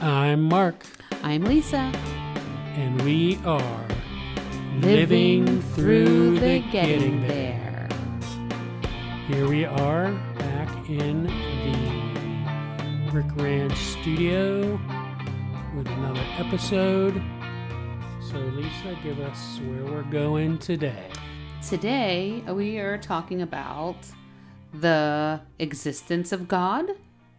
I'm Mark, I'm Lisa. and we are Living through the getting there. Here we are back in the Brick Ranch studio with another episode. So, Lisa, give us where we're going today. Today we are talking about the existence of God,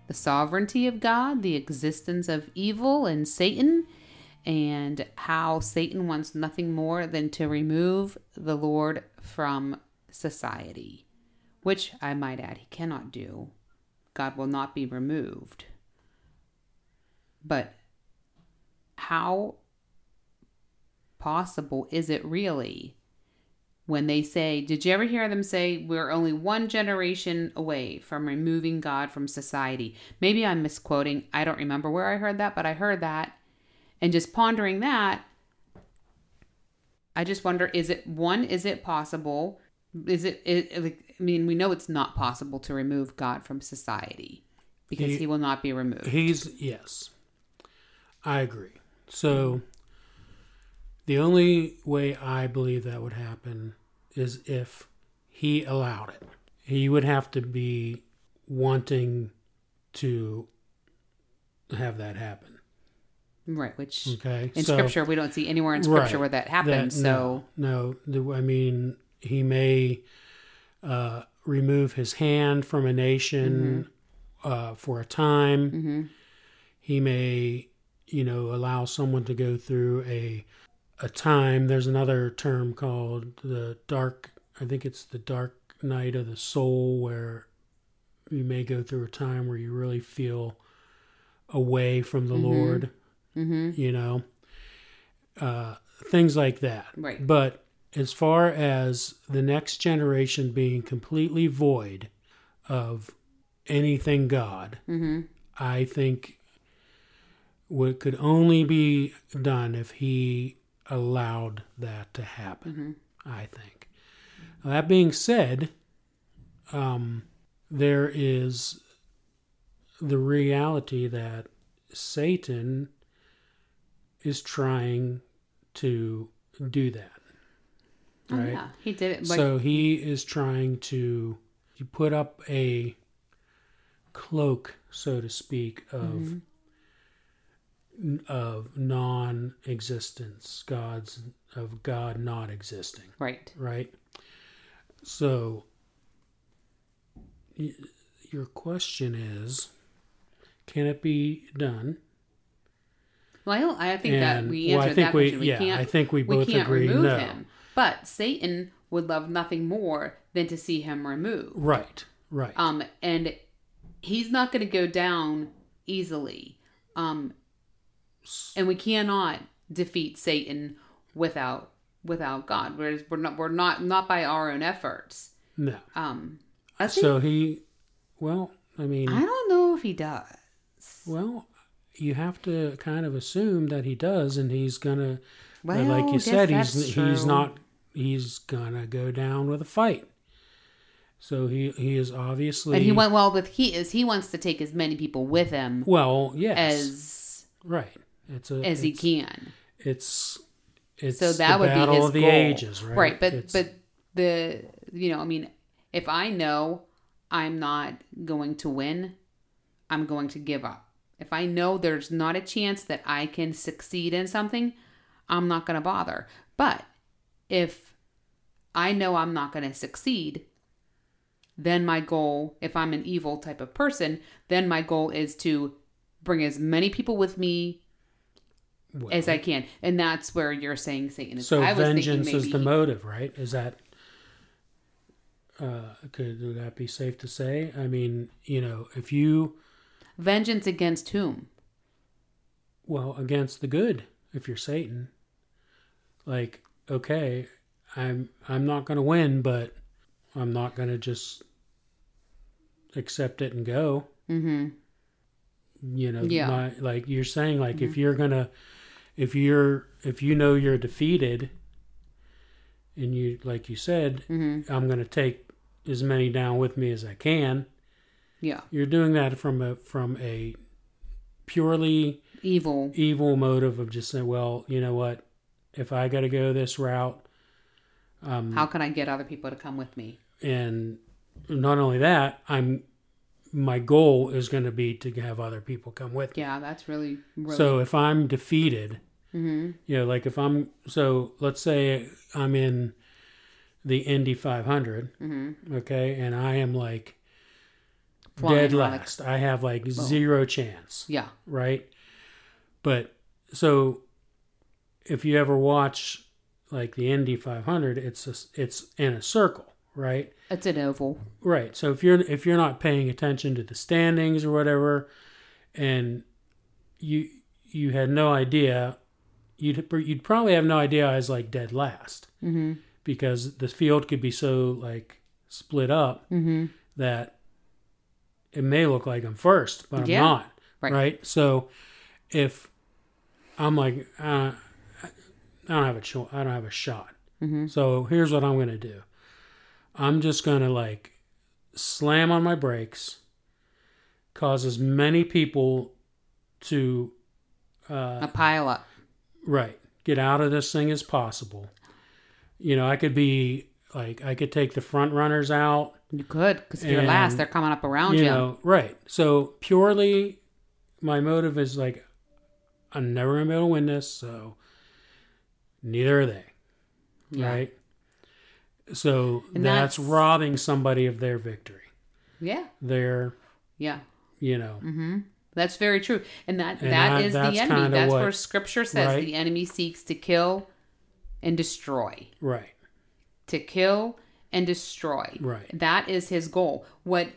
the sovereignty of God, the existence of evil and Satan, and how Satan wants nothing more than to remove the Lord from society, which I might add he cannot do. God will not be removed. But how possible is it really when they say, Did you ever hear them say, We're only one generation away from removing God from society? Maybe I'm misquoting. I don't remember where I heard that, but I heard that. And just pondering that, I just wonder is it one, is it possible? Is it, like, I mean, we know it's not possible to remove God from society because He- he will not be removed. He's, yes, I agree. So, the only way I believe that would happen is if he allowed it. He would have to be wanting to have that happen. right, which Okay. in So- scripture, we don't see anywhere in scripture Right. where that happens. That- so, no, no, I mean, he may uh, remove his hand from a nation uh, for a time. mhm. He may, you know, allow someone to go through a a time. There's another term called the dark. I think it's the dark night of the soul, where you may go through a time where you really feel away from the Mhm. Lord. hmm You know, uh, things like that. Right. But as far as the next generation being completely void of anything God, hmm I think what could only be done if he allowed that to happen. hmm I think. That being said, um, there is the reality that Satan is trying to do that. Oh, Right? yeah, he did it. Like, so he is trying to you put up a cloak, so to speak, of of non-existence, God's of God not existing, right. right? So your question is, can it be done? Well, I, think that And- we well, I answered think that we- question. We yeah, can't. I think we both can't agree remove no. him. But Satan would love nothing more than to see him removed. Right, right. Um, and he's not going to go down easily. Um, and we cannot defeat Satan without without God. Whereas we're not we're not not by our own efforts. no. Um, I think, So he, well, I mean, I don't know if he does. Well, you have to kind of assume that he does, and he's gonna, Well, like you said, he's he's not he's gonna go down with a fight. So he he is obviously And he went well with he is he wants to take as many people with him well, yes, as right. It's a as he it's, can. It's it's So that the would be his of the goal. ages, right? But It's- but the you know, I mean, if I know I'm not going to win, I'm going to give up. If I know there's not a chance that I can succeed in something, I'm not going to bother. But if I know I'm not going to succeed, then my goal, if I'm an evil type of person, then my goal is to bring as many people with me well, as I can. And that's where you're saying Satan is. so I vengeance is the motive, right? Is that uh, could would that be safe to say? I mean, you know, if you Vengeance against whom? well against the good if you're satan like okay i'm i'm not going to win but i'm not going to just accept it and go Mm-hmm. you know Yeah. not- like you're saying like if you're going to if you're if you know you're defeated and you like you said Mm-hmm. i'm going to take as many down with me as i can Yeah. you're doing that from a from a purely Evil. evil motive of just saying, well, you know what, if I got to go this route, How can I get other people to come with me? and not only that, I'm my goal is going to be to have other people come with me. Yeah, that's really, really So if I'm defeated, Mm-hmm. you know, like if I'm so let's say I'm in the Indy 500, okay, and I am like Mm-hmm. Flying dead like- last. I have like zero chance, yeah. right? But so if you ever watch like the Indy 500, it's a, it's in a circle, right? It's an oval. Right. So if you're if you're not paying attention to the standings or whatever, and you you had no idea, you'd you'd probably have no idea I was like dead last Mm-hmm. because the field could be so like split up Mm-hmm. that it may look like I'm first, but I'm not. Right. So if I'm like uh, I don't have a cho- I don't have a shot. Mm-hmm. So here's what I'm gonna do. I'm just gonna like slam on my brakes, cause as many people to uh, A pile up. right get out of this thing as possible. You know, I could be like I could take the front runners out. You could, because if you're last, they're coming up around You you. know, right. So purely, my motive is like I'm never gonna be able to win this. So neither are they. Yeah. Right. So that's, that's- robbing somebody of their victory. Yeah. Their, Yeah. you know, Mm-hmm. That's very true. And that And that that- is the enemy. That's what- where scripture says right? the enemy seeks to kill and destroy. right, To kill and destroy. Right. That is his goal. What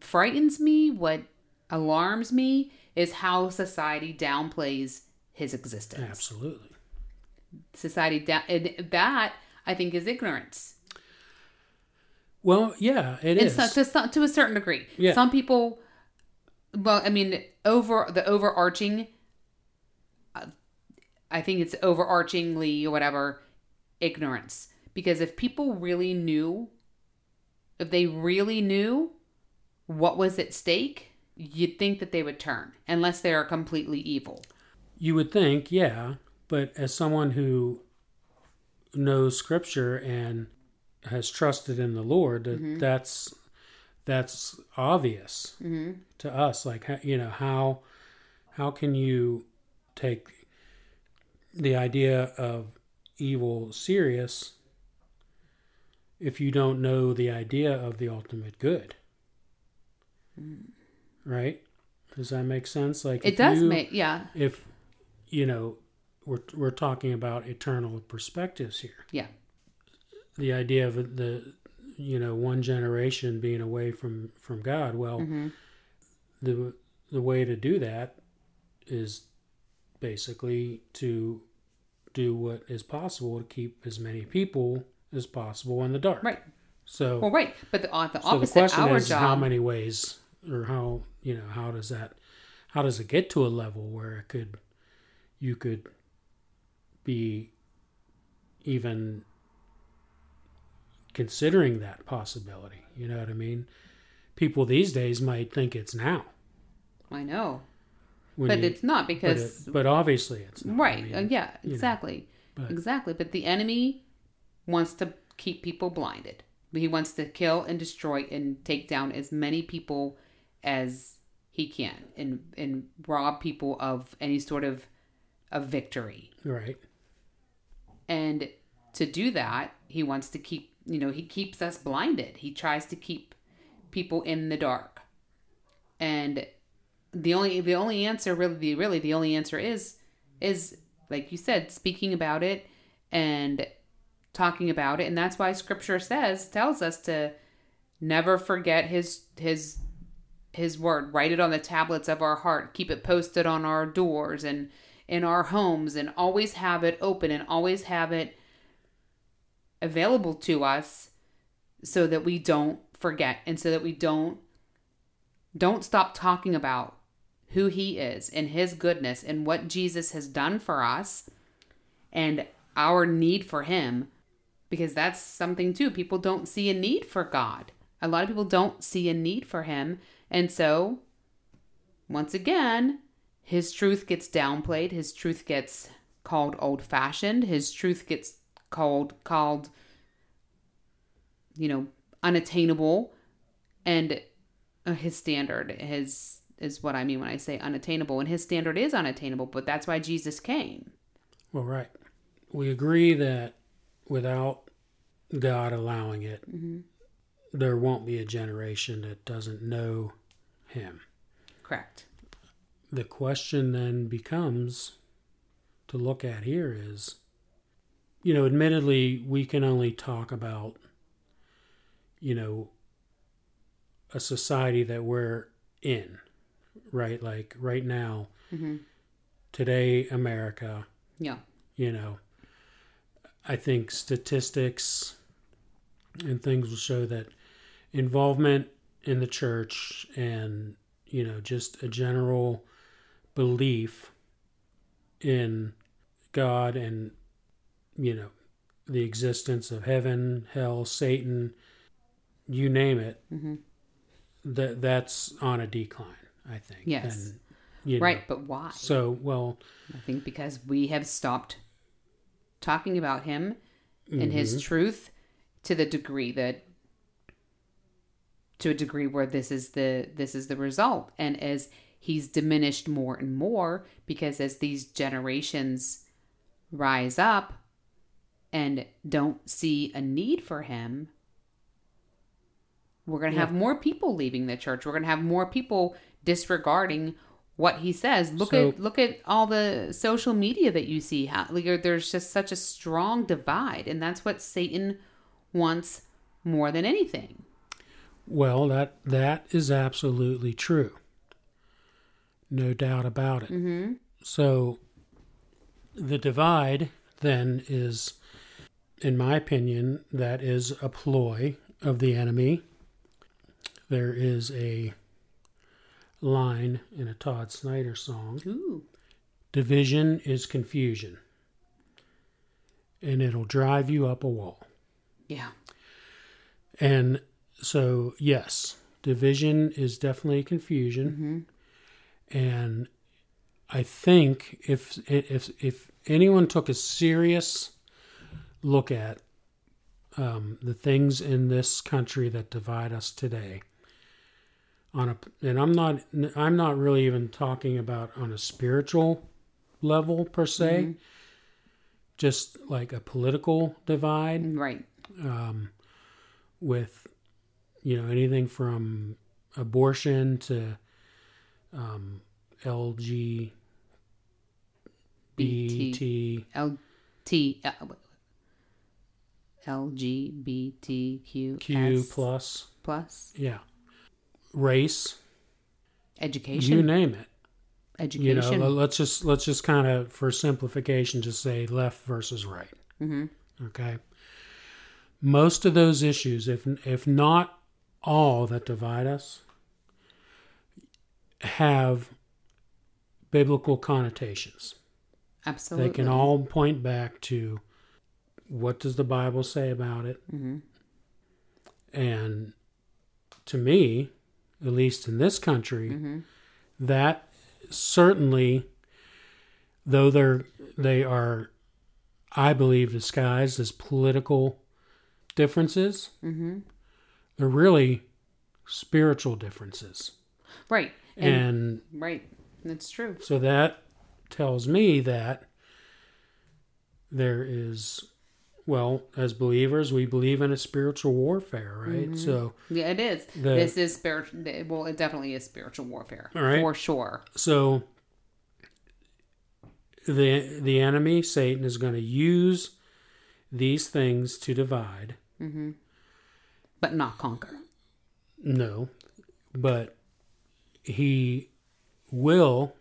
frightens me, what alarms me, is how society downplays his existence. absolutely. Society da- and that I think is ignorance. Well, yeah, it And is. so, to, some- to a certain degree. Yeah. Some people, well, I mean, over the overarching, uh, I think it's overarchingly or whatever, ignorance. Because if people really knew, if they really knew what was at stake, you'd think that they would turn, unless they are completely evil. You would think, yeah, but as someone who knows scripture and has trusted in the Lord, that mm-hmm. that's that's obvious mm-hmm. to us. Like you know how how can you take the idea of evil serious if you don't know the idea of the ultimate good? Mm. Right? Does that make sense? Like It does you- make, yeah, if you know we're we're talking about eternal perspectives here yeah, the idea of the you know one generation being away from from god well Mm-hmm. the the way to do that is basically to do what is possible to keep as many people as possible in the dark right. so Well, right. But the, uh, the so the question our is job. how many ways or how you know how does that how does it get to a level where it could you could be even considering that possibility you know what i mean people these days might think it's now I know. But you- it's not but, because it, but obviously it's not. I Right. mean, uh, yeah, you know, exactly. but- exactly. But the enemy wants to keep people blinded. He wants to kill and destroy and take down as many people as he can and and rob people of any sort of of victory. right And to do that, he wants to keep, you know, he keeps us blinded. He tries to keep people in the dark. And the only the only answer really the really the only answer is is like you said speaking about it and talking about it and that's why scripture says tells us to never forget his his his word write it on the tablets of our heart keep it posted on our doors and in our homes and always have it open and always have it available to us so that we don't forget and so that we don't don't stop talking about who he is and his goodness and what Jesus has done for us and our need for him. Because that's something too people don't see a need for God. A lot of people don't see a need for him. And so once again his truth gets downplayed, his truth gets called old-fashioned, his truth gets called called you know, unattainable and uh, his standard his is what I mean when I say unattainable and his standard is unattainable, but that's why Jesus came. Well, right. We agree that without God allowing it, there won't be a generation that doesn't know Him. Correct. The question then becomes to look at here is, you know, admittedly, we can only talk about, you know, a society that we're in, right? Like right now, Mhm. today, America, Yeah. you know, I think statistics and things will show that involvement in the church and, you know, just a general belief in God and, you know, the existence of heaven, hell, Satan, you name it, Mhm. that that's on a decline, I think. Yes. And, you know, Right, but why? So, well, I think because we have stopped talking about him and his mhm. truth to the degree that to a degree where this is the this is the result and as he's diminished more and more because as these generations rise up and don't see a need for him we're going to Yeah. have more people leaving the church we're going to have more people disregarding what he says look So- at look at all the social media that you see how like, there's just such a strong divide and that's what satan wants more than anything Well, that that is absolutely true. No doubt about it. mm-hmm. So the divide then is in my opinion that is a ploy of the enemy. There is a line in a Todd Snider song, Ooh. division is confusion. And it'll drive you up a wall. yeah And so, yes, division is definitely confusion. mm-hmm. And I think if if if anyone took a serious look at um, the things in this country that divide us today, on a and I'm not I'm not really even talking about on a spiritual level per se, Mhm. just like a political divide right um, with you know anything from abortion to um, LGBT, BT. L T L LGBTQ Q plus, plus yeah, race, education you name it. education You know, let's just let's just kind of for simplification, just say left versus right. hmm Okay. Most of those issues, if if not all that divide us, have biblical connotations. absolutely They can all point back to what does the Bible say about it, hmm and to me, at least in this country, hmm that certainly, though they're they are, I believe, disguised as political differences, hmm they're really spiritual differences, right. And, and right. That's true. so that tells me that there is well as believers we believe in a spiritual warfare right? Mhm. so yeah it is. The- this is spiritual well it definitely is spiritual warfare All right. for sure. So the the enemy satan is going to use these things to divide. Hmm but not conquer. No but he will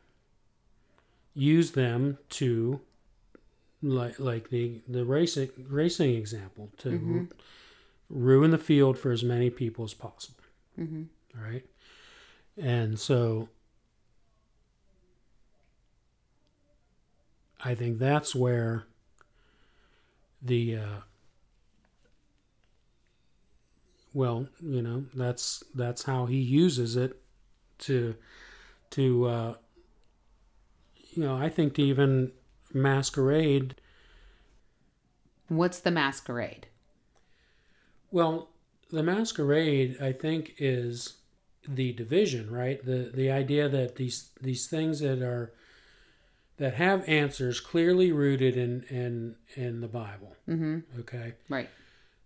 use them to like like the the racing racing example to Mhm. ruin the field for as many people as possible. Hmm all right? And so i think that's where the uh well you know that's that's how he uses it to to uh you know, I think to even masquerade. What's the masquerade? Well, the masquerade, I think, is the division, right? The the idea that these these things that are that have answers clearly rooted in in in the Bible. Mm-hmm. Okay, Right.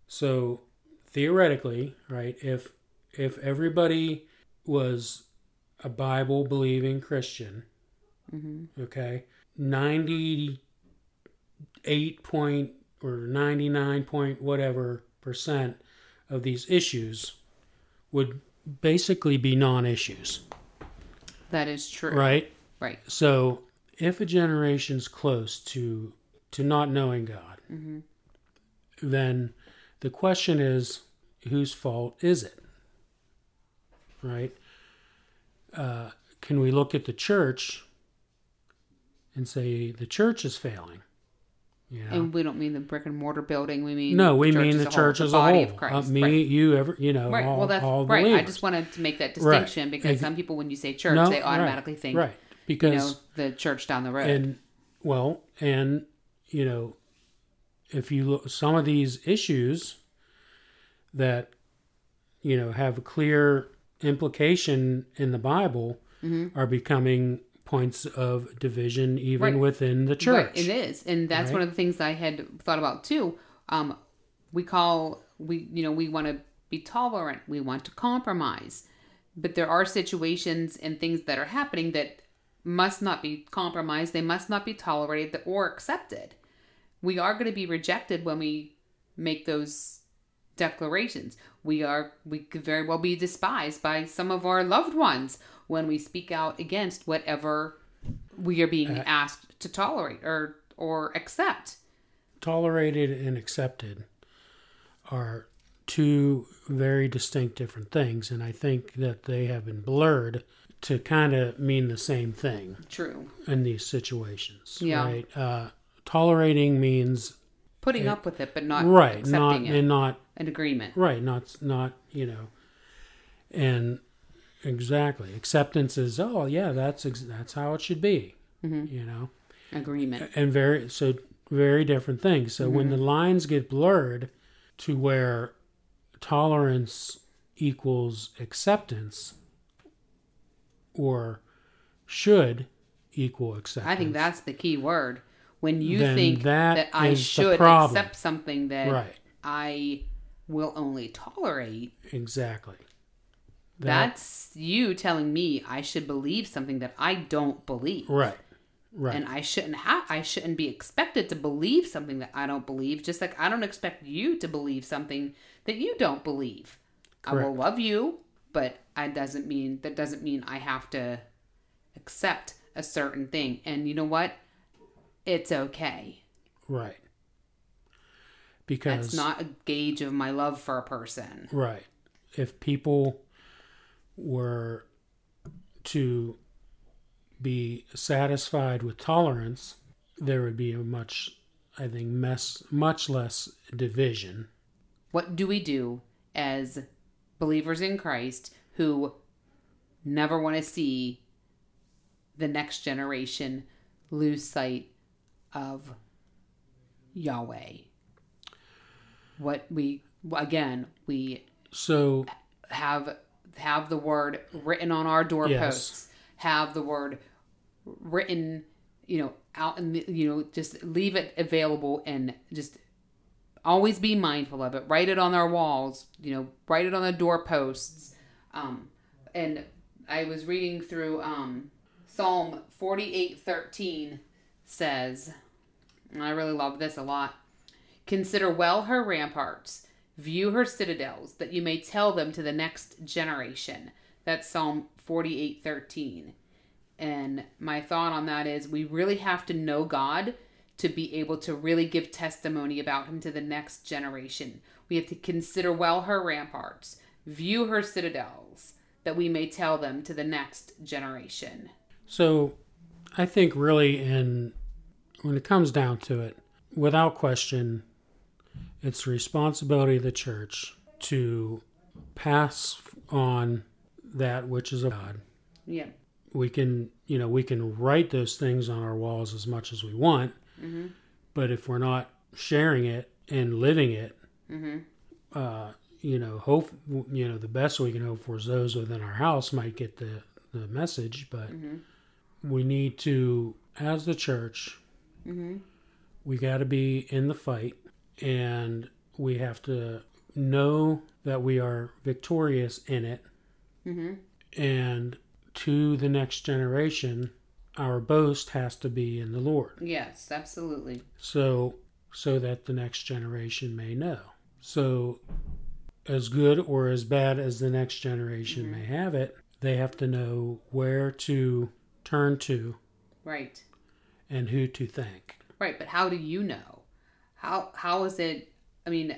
so theoretically, right, if if everybody was a Bible believing Christian, Mm-hmm. okay, ninety eight point or ninety nine point whatever percent of these issues would basically be non issues, That is true. right? Right. So if a generation's close to to not knowing God, Mm-hmm. then the question is, whose fault is it? Right? Uh, can we look at the church and say the church is failing? You know? And we don't mean the brick and mortar building. We mean no, we church mean as the a church whole, as a body whole. of Christ. Uh, me, right. you, ever, you know, Right. all, well, that's right. I just wanted to make that Right. distinction because Ex- some people, when you say church, No, they right, automatically think, right you because know, the church down the road. and well and you know if you look some of these issues that you know have a clear implication in the bible Mm-hmm. are becoming points of division even Right. within the Right, church it is, and that's Right. one of the things I had thought about too. Um, we call we you know we want to be tolerant, we want to compromise, but there are situations and things that are happening that must not be compromised. They must not be tolerated or accepted. We are going to be rejected when we make those declarations. We are we could very well be despised by some of our loved ones when we speak out against whatever we are being asked to tolerate or or accept. tolerated and accepted are two very distinct different things and i think that they have been blurred to kind of mean the same thing True. in these situations. Yeah. Right. Uh, tolerating means Putting up with it, but not right, accepting not it. and not An agreement. right, not not you know, and exactly acceptance is oh yeah that's ex- that's how it should be. Mm-hmm. You know, Agreement. and very so very different things. So when Mm-hmm. the lines get blurred to where tolerance equals acceptance or should equal acceptance. I think that's the key word. When you Then think that that, I should accept something that right. I will only tolerate, Exactly. That- that's you telling me I should believe something that I don't believe. right. Right. And I shouldn't have I shouldn't be expected to believe something that I don't believe, just like I don't expect you to believe something that you don't believe. I will love you, but I doesn't mean that doesn't mean I have to accept a certain thing. And you know what? It's okay. right. Because That's not a gauge of my love for a person. Right. If people were to be satisfied with tolerance, there would be a much, I think, mess, much less division. What do we do as believers in Christ who never want to see the next generation lose sight of Yahweh? What we again we So, have have the word written on our doorposts, have the word written, you know, out and you know, just leave it available and just always be mindful of it. Write it on our walls, you know, write it on the doorposts. Um, and I was reading through um, Psalm forty eight thirteen says, and I really love this a lot. Consider well her ramparts, view her citadels, that you may tell them to the next generation. That's Psalm forty eight thirteen. And my thought on that is we really have to know God to be able to really give testimony about him to the next generation. We have to consider well her ramparts, view her citadels, that we may tell them to the next generation. so I think really, in when it comes down to it, without question, it's the responsibility of the church to pass on that which is of God. Yeah. we can you know, we can write those things on our walls as much as we want, Mm-hmm. but if we're not sharing it and living it, Mm-hmm. uh, you know, hope you know the best we can hope for is those within our house might get the the message, but Mm-hmm. we need to, as the church, Mm-hmm. we got to be in the fight, and we have to know that we are victorious in it, Mm-hmm. and to the next generation, our boast has to be in the Lord. Yes, absolutely. so so that the next generation may know so as good or as bad as the next generation may have it they have to know where to turn to Right. and who to thank Right, but how do you know? How how is it? I mean,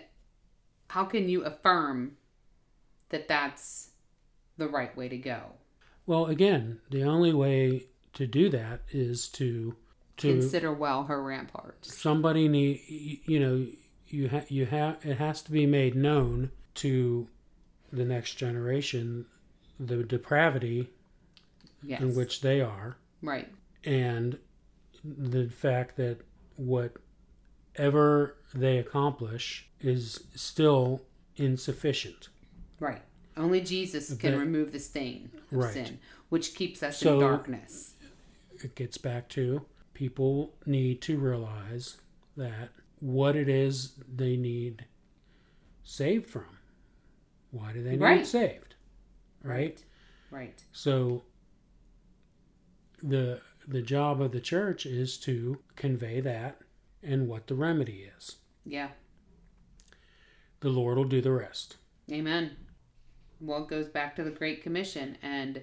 how can you affirm that that's the right way to go? well again the only way to do that is to to Consider well her ramparts. somebody need you know you ha- you have it has to be made known to the next generation the depravity Yes. in which they are right. and the fact that whatever they accomplish is still insufficient. Right. Only Jesus can remove the stain of Right. sin, which keeps us So- in darkness. It gets back to people need to realize that what it is they need saved from. Why do they need Right. saved? Right? Right. So the the job of the church is to convey that and what the remedy is. Yeah. The Lord will do the rest. Amen. Well, it goes back to the Great Commission and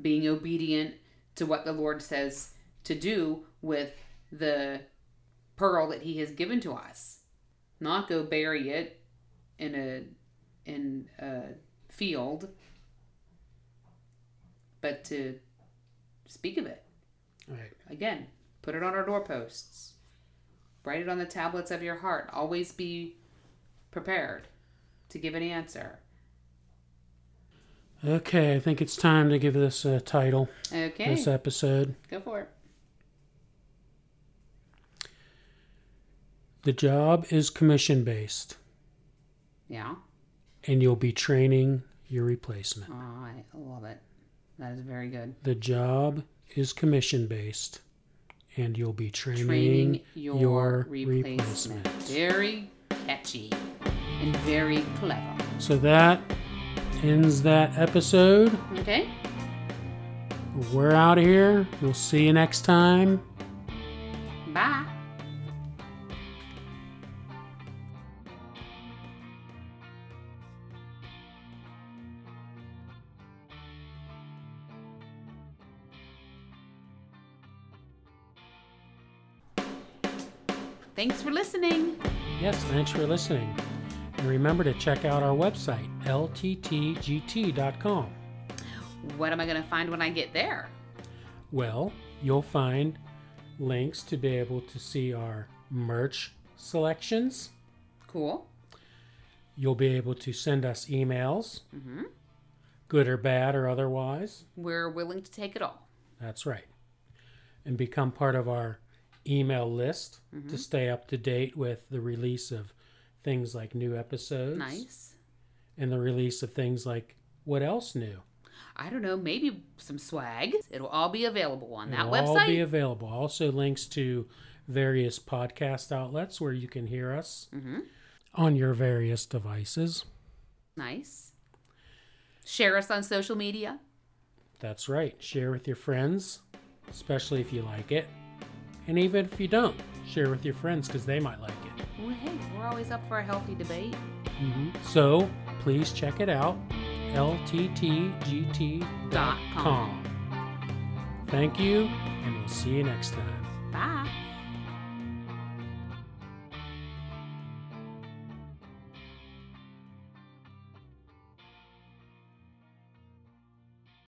being obedient to what the Lord says to do with the pearl that He has given to us. Not go bury it in a in a field, but to speak of it Right. again. Put it on our doorposts. Write it on the tablets of your heart. Always be prepared to give an answer. Okay, I think it's time to give this a title, Okay, this episode. go for it. The job is commission based, Yeah. and you'll be training your replacement. Oh, I love it. That is very good. The job is commission based, and you'll be training, Training your, your replacement. replacement. Very catchy and very clever. So that ends that episode. Okay? We're out of here. We'll see you next time. Thanks for listening. Yes, thanks for listening. And remember to check out our website, lttgt.com. What am I going to find when I get there? Well, you'll find links to be able to see our merch selections. Cool. You'll be able to send us emails, mm-hmm. good or bad or otherwise. We're willing to take it all. That's right. And become part of our email list to stay up to date with the release of things like new episodes Nice. and the release of things like what else new. I don't know, maybe some swag. It'll all be available on that It'll website. all be available. Also, links to various podcast outlets where you can hear us Mm-hmm. on your various devices. nice. Share us on social media. That's right. Share with your friends, especially if you like it. And even if you don't, share with your friends because they might like it. Well, hey, we're always up for a healthy debate. Mm-hmm. So please check it out lttgt.com. Thank you, and we'll see you next time. Bye.